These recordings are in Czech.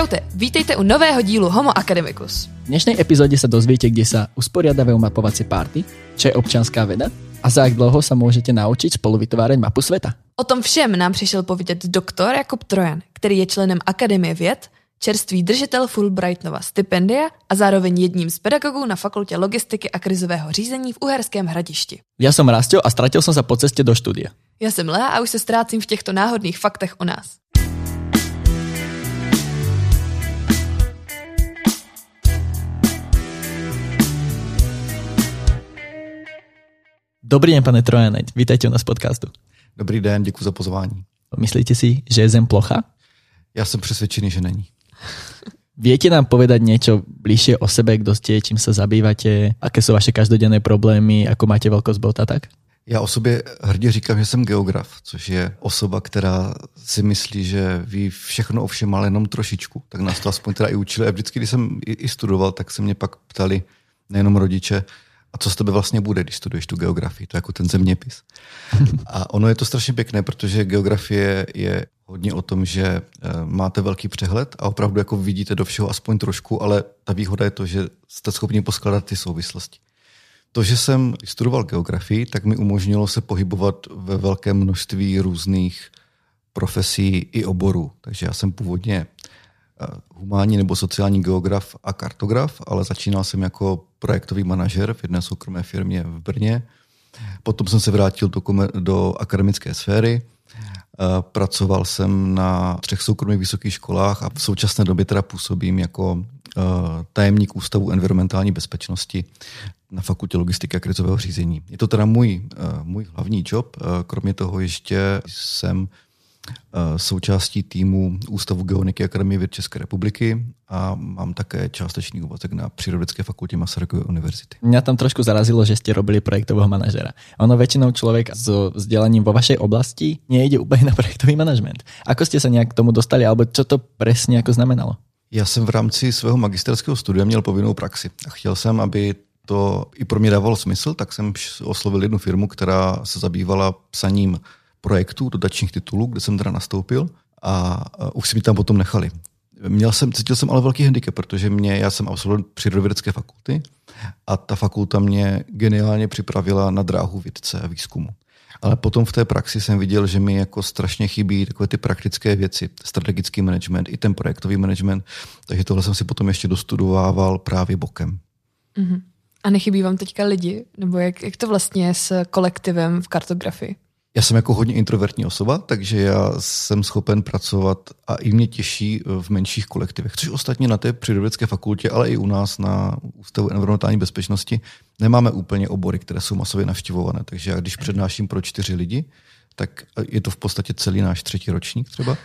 Čaute, vítejte u nového dílu Homo Academicus. V dnešnej epizóde sa dozviete, kde sa usporiadajú mapovacie párty, čo je občanská veda a za jak dlouho sa môžete naučiť spolu vytvárať mapu sveta. O tom všem nám přišel povědět doktor Jakub Trojan, který je členem Akademie věd, čerstvý držitel Fulbrightova stipendia a zároveň jedním z pedagogů na Fakultě logistiky a krizového řízení v Uherském hradišti. Ja som Rastio a stratil som sa po ceste do štúdia. Já jsem Lea a už se ztrácím v těchto náhodných faktech o nás. Dobrý deň, pane Trojaneď, vítajte u nás v podcastu. Dobrý den, děkuji za pozvání. Myslíte si, že je Zem plocha? Já jsem přesvědčený, že není. Viete nám povedať niečo bližšie o sebe, kdo ste, čím sa zabývate, aké sú vaše každodenné problémy, ako máte veľkosť bota, tak? Já o sobě hrdě říkám, že jsem geograf, což je osoba, která si myslí, že ví všechno o všem, ale jenom trošičku. Tak nás to aspoň teda i učili. A vždycky, když jsem i studoval, tak se mě pak ptali nejenom rodiče, a co z tebe vlastně bude, když studuješ tu geografii, to je jako ten zeměpis. A ono je to strašně pěkné, protože geografie je hodně o tom, že eh, máte velký přehled a opravdu jako vidíte do všeho aspoň trošku, ale ta výhoda je to, že jste schopni poskládat ty souvislosti. To, že jsem studoval geografii, tak mi umožnilo se pohybovat ve velkém množství různých profesí i oborů. Takže já jsem původně humánní nebo sociální geograf a kartograf, ale začínal jsem jako projektový manažer v jedné soukromé firmě v Brně. Potom jsem se vrátil do, do akademické sféry, eh, Pracoval jsem na třech soukromých vysokých školách a v současné době teda působím jako eh, tajemník Ústavu environmentální bezpečnosti na fakultě logistiky a krizového řízení. Je to teda můj, eh, můj hlavní job. Kromě toho ještě jsem součástí týmu Ústavu geoniky Akademie věd České republiky a mám také částečný úvazek na Přírodovědecké fakultě Masarykovy univerzity. Mě tam trošku zarazilo, že jste robili projektového manažera. Ono většinou člověk s vzdělaním vo vašej oblasti nejde úplně na projektový management. Ako jste se nějak k tomu dostali, alebo co to přesně jako znamenalo? Já jsem v rámci svého magisterského studia měl povinnou praxi a chtěl jsem, aby to i pro mě dávalo smysl, tak jsem oslovil jednu firmu, která se zabývala psaním projektů, dotačních titulů, kde jsem teda nastoupil a už si mi tam potom nechali. Měl jsem, cítil jsem ale velký handicap, protože mě, já jsem absolvoval přírodovědecké fakulty a ta fakulta mě geniálně připravila na dráhu vědce a výzkumu. Ale potom v té praxi jsem viděl, že mi jako strašně chybí takové ty praktické věci, strategický management, i ten projektový management, takže tohle jsem si potom ještě dostudovával právě bokem. Mm-hmm. A nechybí vám teďka lidi? Nebo jak, jak to vlastně je s kolektivem v kartografii? Já jsem jako hodně introvertní osoba, takže já jsem schopen pracovat a i mě těší v menších kolektivech, což ostatně na té přírodovědské fakultě, ale i u nás na Ústavu environmentální bezpečnosti nemáme úplně obory, které jsou masově navštěvované. Takže já když přednáším pro čtyři lidi, tak je to v podstatě celý náš třetí ročník třeba.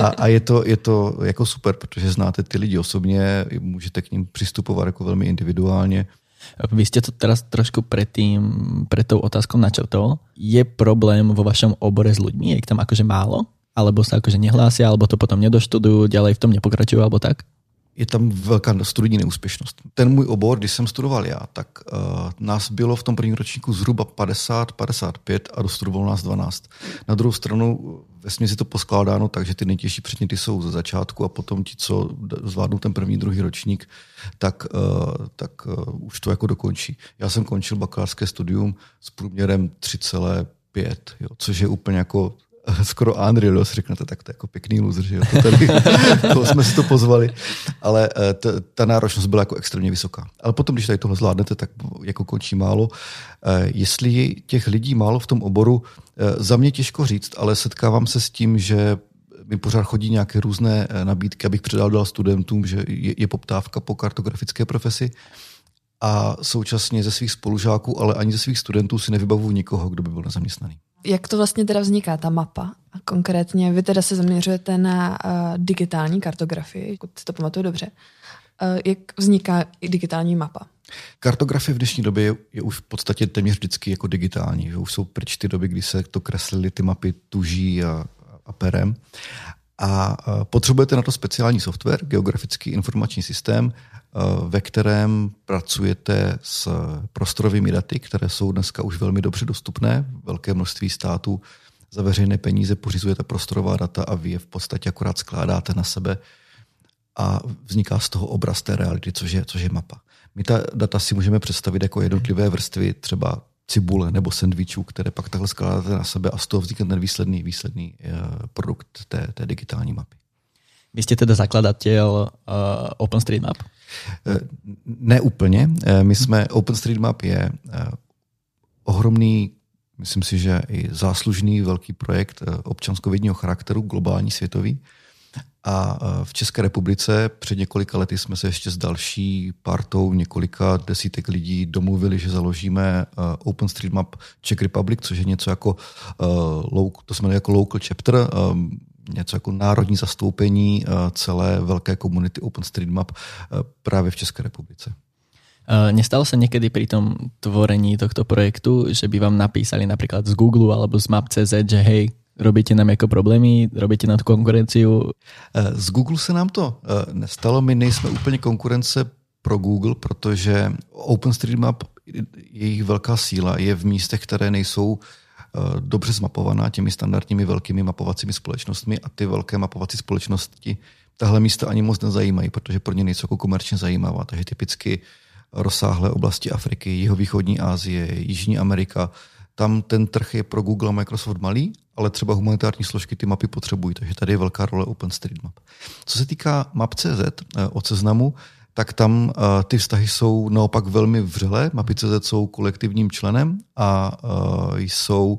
A, a je, to, je to jako super, protože znáte ty lidi osobně, můžete k ním přistupovat jako velmi individuálně vy ste to teraz trošku predtým, pred tou otázkou načrtol. Je problém vo vašom obore s ľuďmi? Je ich tam akože málo? Alebo sa akože nehlásia, alebo to potom nedoštudujú, ďalej v tom nepokračujú, alebo tak? Je tam velká studijní neúspěšnost. Ten můj obor, když jsem studoval já, tak uh, nás bylo v tom prvním ročníku zhruba 50, 55 a dostudoval nás 12. Na druhou stranu ve směsi to poskládáno tak, že ty nejtěžší předměty jsou ze začátku a potom ti, co zvládnou ten první, druhý ročník, tak, uh, tak uh, už to jako dokončí. Já jsem končil bakalářské studium s průměrem 3,5, jo, což je úplně jako skoro Unreal, jo, si řeknete, tak to je jako pěkný loser, že jo, to tady, to jsme si to pozvali, ale eh, ta, ta náročnost byla jako extrémně vysoká. Ale potom, když tady tohle zvládnete, tak jako končí málo. Eh, jestli těch lidí málo v tom oboru, eh, za mě těžko říct, ale setkávám se s tím, že mi pořád chodí nějaké různé nabídky, abych předal dal studentům, že je, je poptávka po kartografické profesi a současně ze svých spolužáků, ale ani ze svých studentů si nevybavuju nikoho, kdo by byl nezaměstnaný. Jak to vlastně teda vzniká, ta mapa? A konkrétně vy teda se zaměřujete na uh, digitální kartografii, pokud si to pamatuju dobře. Uh, jak vzniká i digitální mapa? Kartografie v dnešní době je, je už v podstatě téměř vždycky jako digitální. Že už jsou pryč ty doby, kdy se to kreslily ty mapy tuží a, a perem. A potřebujete na to speciální software, geografický informační systém, ve kterém pracujete s prostorovými daty, které jsou dneska už velmi dobře dostupné. Velké množství států za veřejné peníze pořizujete prostorová data a vy je v podstatě akorát skládáte na sebe a vzniká z toho obraz té reality, což je, což je mapa. My ta data si můžeme představit jako jednotlivé vrstvy, třeba cibule nebo sendvičů, které pak takhle skládáte na sebe a z toho vznikne ten výsledný, výsledný eh, produkt té, té digitální mapy. Vy jste teda zakladatel uh, OpenStreetMap? Ne úplně. My jsme, OpenStreetMap je ohromný, myslím si, že i záslužný velký projekt občanskovědního charakteru, globální, světový, a v České republice před několika lety jsme se ještě s další partou několika desítek lidí domluvili, že založíme OpenStreetMap Czech Republic, což je něco jako, to jsme jako local chapter, něco jako národní zastoupení celé velké komunity OpenStreetMap právě v České republice. Nestalo sa niekedy pri tom tvorení tohto projektu, že by vám napísali napríklad z Google alebo z Map.cz, že hej, Robíte nám jako problémy? Robíte na tu konkurenciu? Eh, z Google se nám to eh, nestalo. My nejsme úplně konkurence pro Google, protože OpenStreetMap, jejich velká síla je v místech, které nejsou eh, dobře zmapovaná těmi standardními velkými mapovacími společnostmi a ty velké mapovací společnosti tahle místa ani moc nezajímají, protože pro ně nejsou jako komerčně zajímavá. Takže typicky rozsáhlé oblasti Afriky, jihovýchodní Asie, Jižní Amerika, tam ten trh je pro Google a Microsoft malý, ale třeba humanitární složky ty mapy potřebují, takže tady je velká role OpenStreetMap. Co se týká Map.cz eh, od seznamu, tak tam uh, ty vztahy jsou naopak velmi vřelé. Mapy.cz jsou kolektivním členem a uh, jsou uh,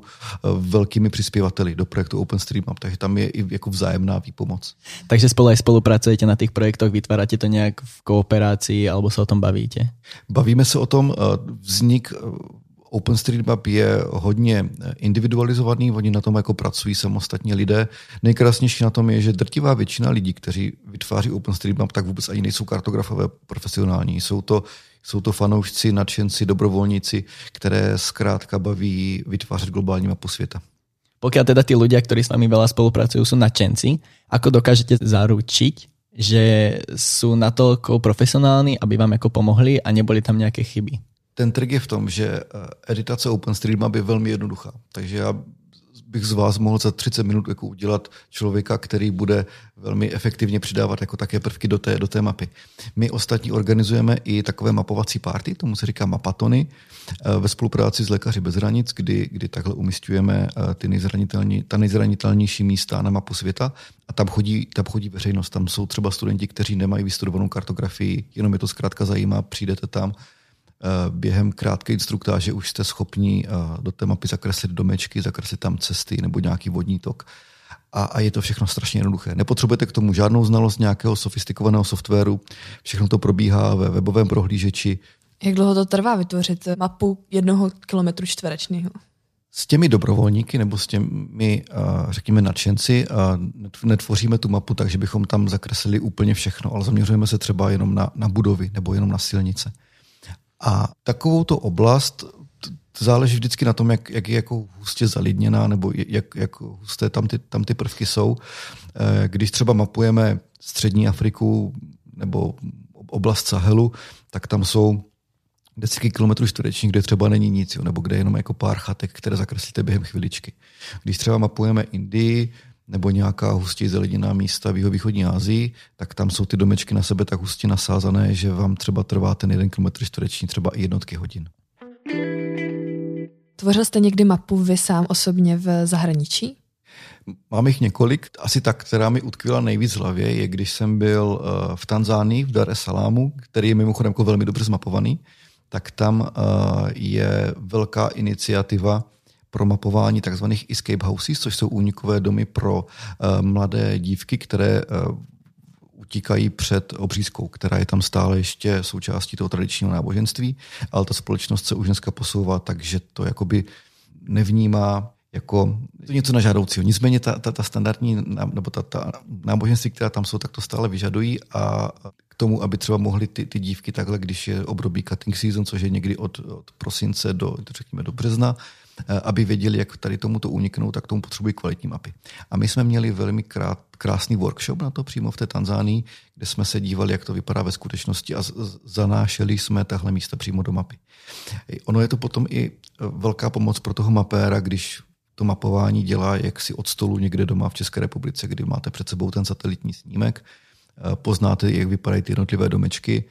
velkými přispěvateli do projektu OpenStreetMap, takže tam je i jako vzájemná výpomoc. Takže spolu aj spolupracujete na těch projektech, vytváráte to nějak v kooperaci, alebo se o tom bavíte? Bavíme se o tom, vznik OpenStreetMap je hodně individualizovaný, oni na tom jako pracují samostatně lidé. Nejkrásnější na tom je, že drtivá většina lidí, kteří vytváří OpenStreetMap, tak vůbec ani nejsou kartografové profesionální. Jsou to, jsou to fanoušci, nadšenci, dobrovolníci, které zkrátka baví vytvářet globální mapu světa. Pokud teda ty lidé, kteří s vámi veľa spolupracují, jsou nadšenci, ako dokážete zaručiť, že jsou natoľko profesionální, aby vám jako pomohli a neboli tam nějaké chyby? Ten trik je v tom, že eh, editace OpenStreetMap je velmi jednoduchá. Takže já bych z vás mohl za 30 minut jako udělat člověka, který bude velmi efektivně přidávat jako také prvky do té, do té mapy. My ostatní organizujeme i takové mapovací party, tomu se říká mapatony, eh, ve spolupráci s Lékaři bez hranic, kdy, kdy takhle umistujeme eh, ty nejzranitelní, ta nejzranitelnější místa na mapu světa a tam chodí, tam chodí veřejnost. Tam jsou třeba studenti, kteří nemají vystudovanou kartografii, jenom je to zkrátka zajímá, přijdete tam, během krátké instruktáže už jste schopni eh, do té mapy zakreslit domečky, zakreslit tam cesty nebo nějaký vodní tok. A, a je to všechno strašně jednoduché. Nepotřebujete k tomu žádnou znalost nějakého sofistikovaného softwaru, všechno to probíhá ve webovém prohlížeči. Jak dlouho to trvá vytvořit mapu jednoho kilometru čtverečného? S těmi dobrovolníky nebo s těmi, eh, řekněme, nadšenci netvoříme tu mapu tak, že bychom tam zakreslili úplně všechno, ale zaměřujeme se třeba jenom na, na budovy nebo jenom na silnice. A takovou to oblast záleží vždycky na tom, jak, jak je jako hustě zalidněná nebo jak, jak husté tam ty, tam ty prvky jsou. Eh, když třeba mapujeme střední Afriku nebo oblast Sahelu, tak tam jsou desítky kilometrů čtverečních, kde třeba není nic, jo, nebo kde je jenom jako pár chatek, které zakreslíte během chviličky. Když třeba mapujeme Indii, nebo nějaká hustě zeleněná místa v jihovýchodní Asii, tak tam jsou ty domečky na sebe tak hustě nasázané, že vám třeba trvá ten jeden kilometr čtvereční třeba i jednotky hodin. Tvořil jste někdy mapu vy sám osobně v zahraničí? Mám jich několik. Asi ta, která mi utkvěla nejvíc v hlavě, je když jsem byl eh, v Tanzánii, v Dar es Salamu, který je mimochodem jako velmi dobře zmapovaný, tak tam eh, je velká iniciativa pro mapování tzv. escape houses, což jsou únikové domy pro uh, mladé dívky, které uh, utíkají před obřízkou, která je tam stále ještě součástí toho tradičního náboženství, ale ta společnost se už dneska posouvá takže to jakoby nevnímá jako to něco nežádoucího. Nicméně ta, ta, ta standardní nebo ta, ta náboženství, která tam jsou, tak to stále vyžadují a k tomu, aby třeba mohly ty, ty dívky takhle, když je období cutting season, což je někdy od, od prosince do, řekněme, do března, Eh, aby věděli, jak tady tomuto uniknout, tak tomu potřebují kvalitní mapy. A my jsme měli velmi krát, krásný workshop na to přímo v té Tanzánii, kde jsme se dívali, jak to vypadá ve skutečnosti a zanášeli jsme tahle místa přímo do mapy. Ono je to potom i eh, velká pomoc pro toho mapéra, když to mapování dělá jaksi od stolu někde doma v České republice, kdy máte před sebou ten satelitní snímek poznáte, jak vypadají ty jednotlivé domečky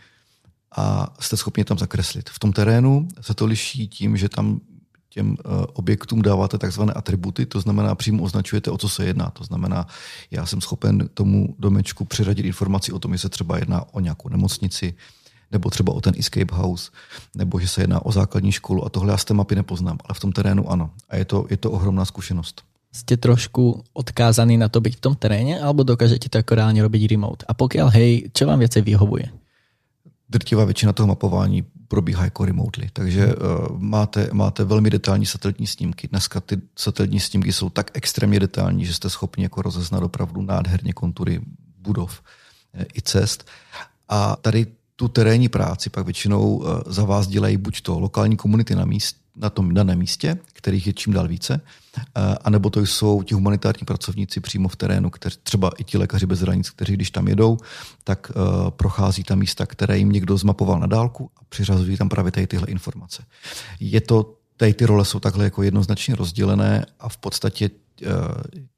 a jste schopni tam zakreslit. V tom terénu se to liší tím, že tam těm objektům dáváte takzvané atributy, to znamená přímo označujete, o co se jedná. To znamená, já jsem schopen tomu domečku přiřadit informaci o tom, že se třeba jedná o nějakou nemocnici, nebo třeba o ten escape house, nebo že se jedná o základní školu a tohle já z té mapy nepoznám, ale v tom terénu ano. A je to, je to ohromná zkušenost. Jste trošku odkázaný na to být v tom teréně, alebo dokážete to reálně robiť remote? A pokud hej, co vám věci vyhovuje? Drtivá většina toho mapování probíhá jako remotely. Takže uh, máte, máte velmi detailní satelitní snímky. Dneska ty satelitní snímky jsou tak extrémně detailní, že jste schopni jako rozeznat opravdu nádherně kontury budov e, i cest. A tady tu terénní práci pak většinou eh, za vás dělají buď to lokální komunity na, míst, na tom daném místě, kterých je čím dál více, anebo to jsou ti humanitární pracovníci přímo v terénu, kteří, třeba i ti lékaři bez hranic, kteří když tam jedou, tak uh, prochází tam místa, které jim někdo zmapoval na dálku a přiřazují tam právě tady tyhle informace. Je to, tady ty role jsou takhle jako jednoznačně rozdělené a v podstatě uh,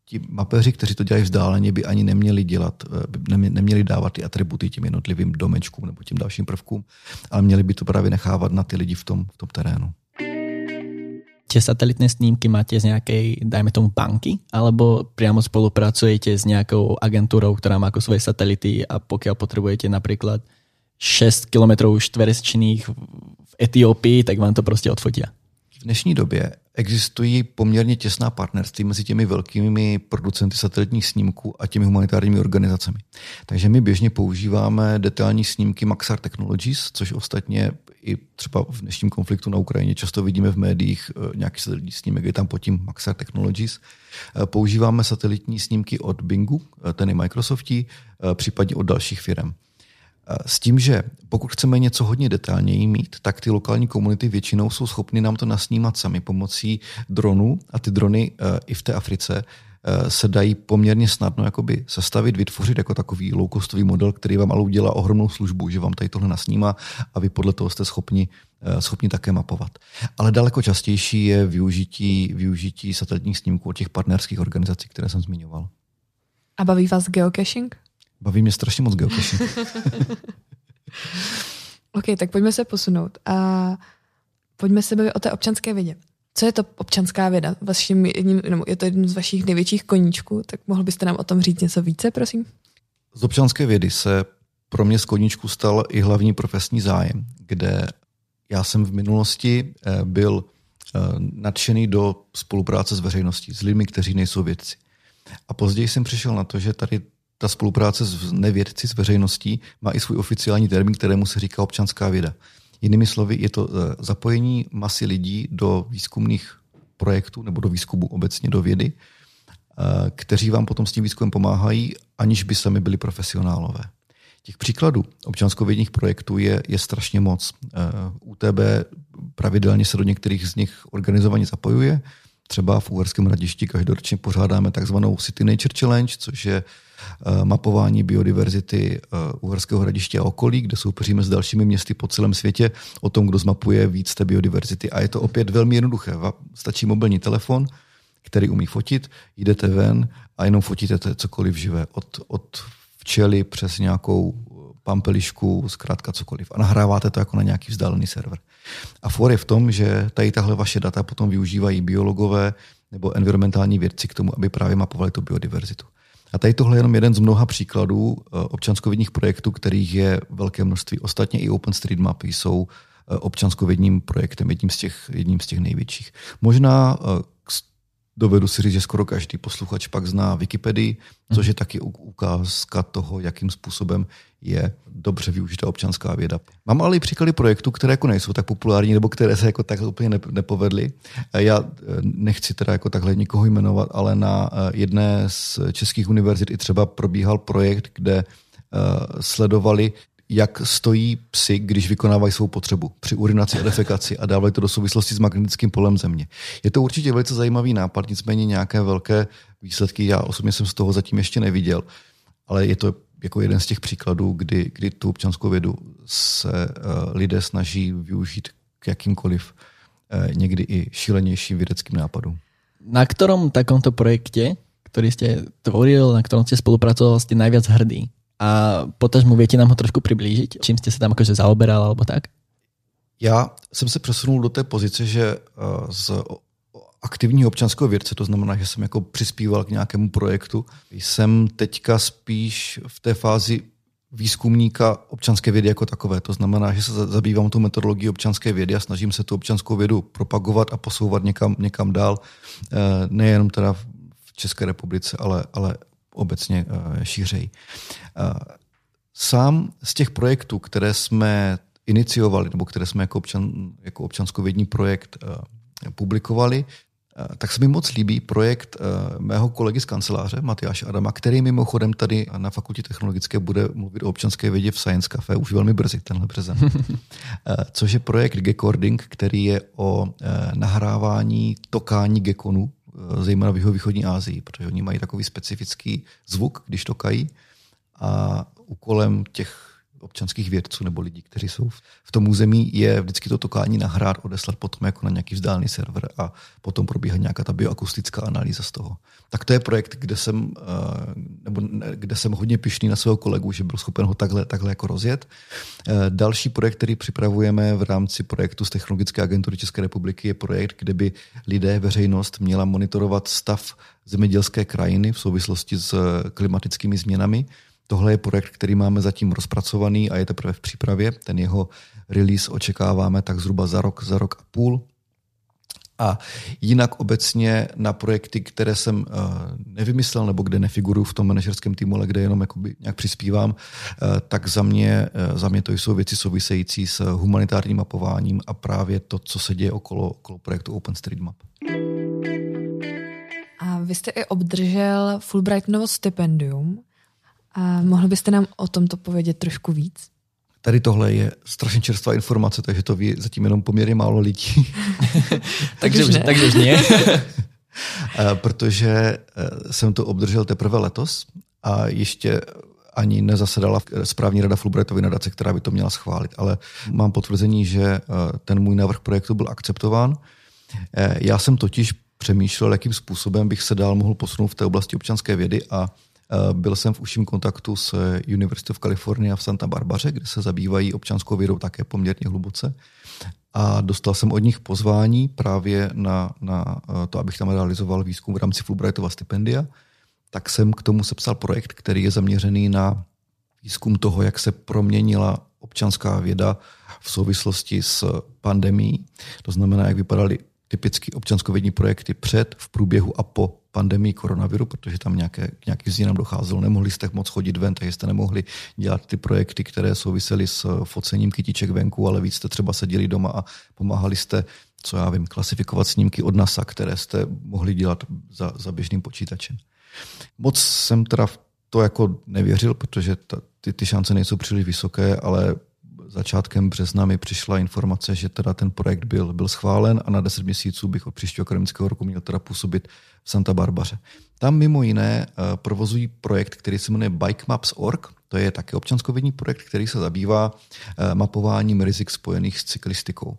ti mapeři, kteří to dělají vzdáleně, by ani neměli dělat, by neměli dávat ty atributy těm jednotlivým domečkům nebo těm dalším prvkům, ale měli by to právě nechávat na ty lidi v tom, v tom terénu. Tie satelitné snímky máte z nějaké, dajme tomu, banky, alebo priamo spolupracujete s nějakou agenturou, která má jako svoje satelity a pokud potřebujete například 6 km čtverečných v Etiópii, tak vám to prostě odfotí. V dnešní době existují poměrně těsná partnerství mezi těmi velkými producenty satelitních snímků a těmi humanitárními organizacemi. Takže my běžně používáme detailní snímky Maxar Technologies, což ostatně i třeba v dnešním konfliktu na Ukrajině často vidíme v médiích eh, nějaký satelitní snímek, je tam pod tím Maxar Technologies. Eh, používáme satelitní snímky od Bingu, eh, ten je Microsoftí, případně od dalších firm. S tím, že pokud chceme něco hodně detailněji mít, tak ty lokální komunity většinou jsou schopny nám to nasnímat sami pomocí dronů a ty drony eh, i v té Africe eh, se dají poměrně snadno jakoby sestavit, vytvořit jako takový low model, který vám ale udělá ohromnou službu, že vám tady tohle nasnímá a vy podle toho jste schopni, eh, schopni také mapovat. Ale daleko častější je využití, využití satelitních snímků od těch partnerských organizací, které jsem zmiňoval. A baví vás geocaching? Baví mě strašně moc geocaching. OK, tak pojďme se posunout. A pojďme se bavit o té občanské vědě. Co je to občanská věda? Vaším jedním, no, je to jedním z vašich největších koníčků, tak mohl byste nám o tom říct něco více, prosím? Z občanské vědy se pro mě z koníčku stal i hlavní profesní zájem, kde já jsem v minulosti eh, byl eh, nadšený do spolupráce s veřejností, s lidmi, kteří nejsou vědci. A později jsem přišel na to, že tady ta spolupráce s nevědci, s veřejností, má i svůj oficiální termín, kterému se říká občanská věda. Jinými slovy, je to eh, zapojení masy lidí do výzkumných projektů nebo do výzkumu obecně do vědy, eh, kteří vám potom s tím výzkumem pomáhají, aniž by sami byli profesionálové. Těch příkladů občanskovědních projektů je, je strašně moc. UTB eh, pravidelně se do některých z nich organizovaně zapojuje. Třeba v Uherském radišti každoročně pořádáme takzvanou City Nature Challenge, což je Eh, mapování biodiverzity eh, Uherského hradiště a okolí, kde soupeříme s dalšími městy po celém světě o tom, kdo zmapuje víc té biodiverzity. A je to opět velmi jednoduché. Stačí mobilní telefon, který umí fotit, jdete ven a jenom fotíte cokoliv živé. Od, od včely přes nějakou pampelišku, zkrátka cokoliv. A nahráváte to jako na nějaký vzdálený server. A for je v tom, že tady tahle vaše data potom využívají biologové nebo environmentální vědci k tomu, aby právě mapovali tu biodiverzitu. A tady tohle je jenom jeden z mnoha příkladů eh, občanskovědních projektů, kterých je velké množství. Ostatně i OpenStreetMap jsou eh, občanskovědním projektem, jedním z těch, jedním z těch největších. Možná eh, dovedu si říct, že skoro každý posluchač pak zná Wikipedii, což je taky ukázka toho, jakým způsobem je dobře využitá občanská věda. Mám ale i příklady projektů, které jako nejsou tak populární, nebo které se jako takhle úplně nepovedly. Já eh, nechci teda jako takhle nikoho jmenovat, ale na eh, jedné z českých univerzit i třeba probíhal projekt, kde sledovali jak stojí psy, když vykonávají svou potřebu při urinaci a defekaci a dávají to do souvislosti s magnetickým polem země. Je to určitě velice zajímavý nápad, nicméně nějaké velké výsledky já osobně jsem z toho zatím ještě neviděl, ale je to jako jeden z těch příkladů, kdy, kdy tu občanskou vědu se uh, lidé snaží využít k jakýmkoliv uh, někdy i šílenějším vědeckým nápadům. Na kterém takomto projektě, který jste tvoril, na kterém jste spolupracoval, jste nejvíc hrdý? A potažmu viete nám ho trošku přiblížit, čím jste se tam jakože zaoberal alebo tak? Já jsem se přesunul do té pozice, že z aktivního občanského vědce, to znamená, že jsem jako přispíval k nějakému projektu. Jsem teďka spíš v té fázi výzkumníka občanské vědy jako takové. To znamená, že se zabývám tu metodologií občanské vědy a snažím se tu občanskou vědu propagovat a posouvat někam, někam dál. Eh, nejenom teda v České republice, ale, ale obecně eh, šířej. Eh, sám z těch projektů, které jsme iniciovali, nebo které jsme jako, občan, jako občanskovědní projekt publikovali, Eh, tak se mi moc líbí projekt mého kolegy z kanceláře, Matyáše Adama, který mimochodem tady na Fakultě technologické bude mluvit o občanské vědě v Science Cafe už velmi brzy, tenhle březen. Což je projekt Gecording, který je o nahrávání tokání gekonů, zejména v východní Asii, protože oni mají takový specifický zvuk, když tokají. A úkolem těch občanských vědců nebo lidí, kteří jsou v tom území, je vždycky to tokání nahrát, odeslat potom jako na nějaký vzdálený server a potom probíhá nějaká ta bioakustická analýza z toho. Tak to je projekt, kde jsem, eh, nebo kde jsem hodně pišný na svého kolegu, že byl schopen ho takhle, takhle jako rozjet. Eh, další projekt, který připravujeme v rámci projektu z Technologické agentury České republiky, je projekt, kde by lidé, veřejnost měla monitorovat stav zemědělské krajiny v souvislosti s klimatickými změnami Tohle je projekt, který máme zatím rozpracovaný a je teprve v přípravě. Ten jeho release očekáváme tak zhruba za rok, za rok a půl. A jinak obecně na projekty, které jsem uh, nevymyslel nebo kde nefiguruju v tom manažerském týmu, ale kde jenom nějak přispívám, uh, tak za mě, uh, za mě to jsou věci související s humanitárním mapováním a právě to, co se děje okolo, okolo projektu OpenStreetMap. A vy jste i obdržel Fulbrightovo stipendium. A mohl byste nám o tomto povědět trošku víc? Tady tohle je strašně čerstvá informace, takže to ví zatím jenom poměrně málo lidí. takže, už, takže už ne. Eh, protože eh, jsem to obdržel teprve letos a ještě ani nezasedala správní rada Fulbrightovy nadace, která by to měla schválit. Ale mám potvrzení, že eh, ten můj návrh projektu byl akceptován. Já jsem totiž přemýšlel, jakým způsobem bych se dál mohl posunout v té oblasti občanské vědy a byl jsem v užším kontaktu s University of California v Santa Barbaře, kde se zabývají občanskou vědou také poměrně hluboce. A dostal jsem od nich pozvání právě na, na eh, to, abych tam realizoval výzkum v rámci Fulbrightova stipendia. Tak jsem k tomu sepsal projekt, který je zaměřený na výzkum toho, jak se proměnila občanská věda v souvislosti s pandemí. To znamená, jak vypadaly typicky občanskovědní projekty před, v průběhu a po pandemii koronaviru, protože tam nějaké, nějaký změnám docházelo. Nemohli jste moc chodit ven, takže jste nemohli dělat ty projekty, které souvisely s focením kytiček venku, ale víc jste třeba seděli doma a pomáhali jste, co já vím, klasifikovat snímky od NASA, které jste mohli dělat za, za běžným počítačem. Moc jsem teda v to jako nevěřil, protože ta, ty, ty šance nejsou příliš vysoké, ale začátkem března mi přišla informace, že teda ten projekt byl, byl schválen a na 10 měsíců bych od příštího akademického roku měl teda působit v Santa Barbaře. Tam mimo jiné eh, provozují projekt, který se jmenuje Bikemaps.org. To je také občanskovědní projekt, který se zabývá eh, mapováním rizik spojených s cyklistikou.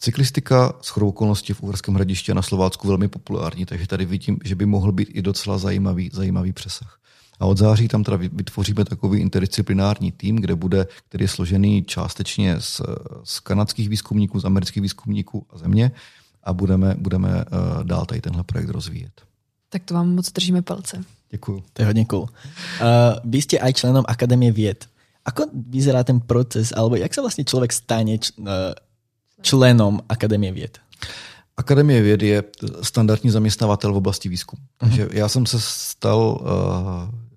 Cyklistika s chodou okolností v Uherském hradišti na Slovácku velmi populární, takže tady vidím, že by mohl být i docela zajímavý, zajímavý přesah. A od září tam teda vytvoříme takový interdisciplinární tým, kde bude, který je složený částečně z, z kanadských výzkumníků, z amerických výzkumníků a země a budeme, budeme uh, dál tady tenhle projekt rozvíjet. Tak to vám moc držíme palce. Děkuji. To je hodně cool. Uh, vy jste aj členom Akademie věd. Ako vyzerá ten proces, alebo jak se vlastně člověk stane č, uh, členom Akademie věd? Akademie věd je standardní zaměstnavatel v oblasti výzkumu. Takže já jsem se stal uh,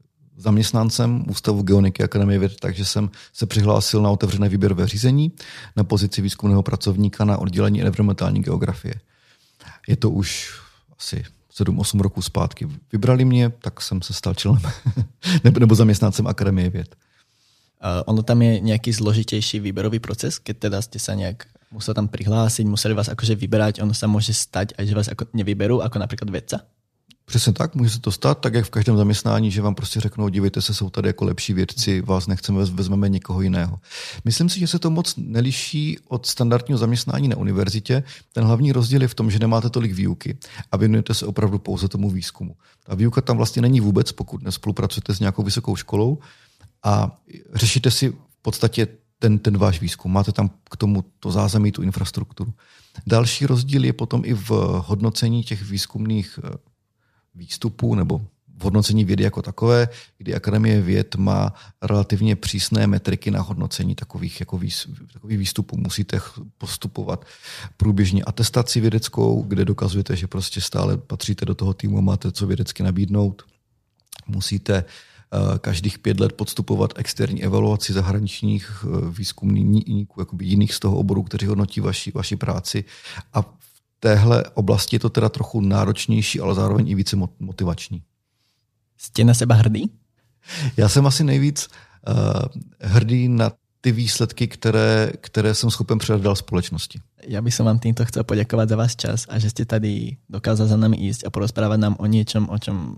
zaměstnancem Ústavu geoniky Akademie věd, takže jsem se přihlásil na otevřené výběrové řízení na pozici výzkumného pracovníka na oddělení environmentální geografie. Je to už asi 7-8 roků zpátky. Vybrali mě, tak jsem se stal členem nebo, zaměstnancem Akademie věd. Ono tam je nějaký zložitější výběrový proces, keď teda jste se nějak museli tam přihlásit, museli vás akože vyberať, ono se může stať, a že vás ako nevyberou, jako například vědca? Přesně tak, může se to stát, tak jak v každém zaměstnání, že vám prostě řeknou, dívejte se, jsou tady jako lepší vědci, vás nechceme, vezmeme někoho jiného. Myslím si, že se to moc neliší od standardního zaměstnání na univerzitě. Ten hlavní rozdíl je v tom, že nemáte tolik výuky a věnujete se opravdu pouze tomu výzkumu. Ta výuka tam vlastně není vůbec, pokud nespolupracujete s nějakou vysokou školou, a řešíte si v podstatě ten, ten váš výzkum. Máte tam k tomu to zázemí, tu infrastrukturu. Další rozdíl je potom i v hodnocení těch výzkumných eh, výstupů nebo hodnocení vědy jako takové, kdy Akademie věd má relativně přísné metriky na hodnocení takových, jako výs, takových výstupů. Musíte postupovat průběžně atestaci vědeckou, kde dokazujete, že prostě stále patříte do toho týmu, máte co vědecky nabídnout. Musíte eh, každých pět let podstupovat externí evaluaci zahraničních eh, výzkumníků, jiných z toho oboru, kteří hodnotí vaši, vaši práci. A téhle oblasti je to teda trochu náročnější, ale zároveň i více motivační. Jste na seba hrdý? Já jsem asi nejvíc uh, hrdý na ty výsledky, které, které jsem schopen předat dál společnosti. Já bych vám týmto chcel poděkovat za váš čas a že jste tady dokázali za nami ísť a porozprávat nám o něčem, o čem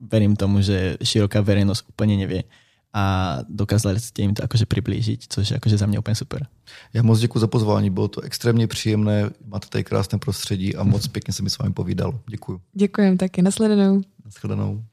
verím tomu, že široká verejnost úplně nevě a dokázali jste jim to akože přiblížit, což je akože za mě úplně super. Já moc děkuji za pozvání, bylo to extrémně příjemné, máte tady krásné prostředí a moc pěkně se mi s vámi povídal. Děkuji. Děkujem taky, nasledanou. Nasledanou.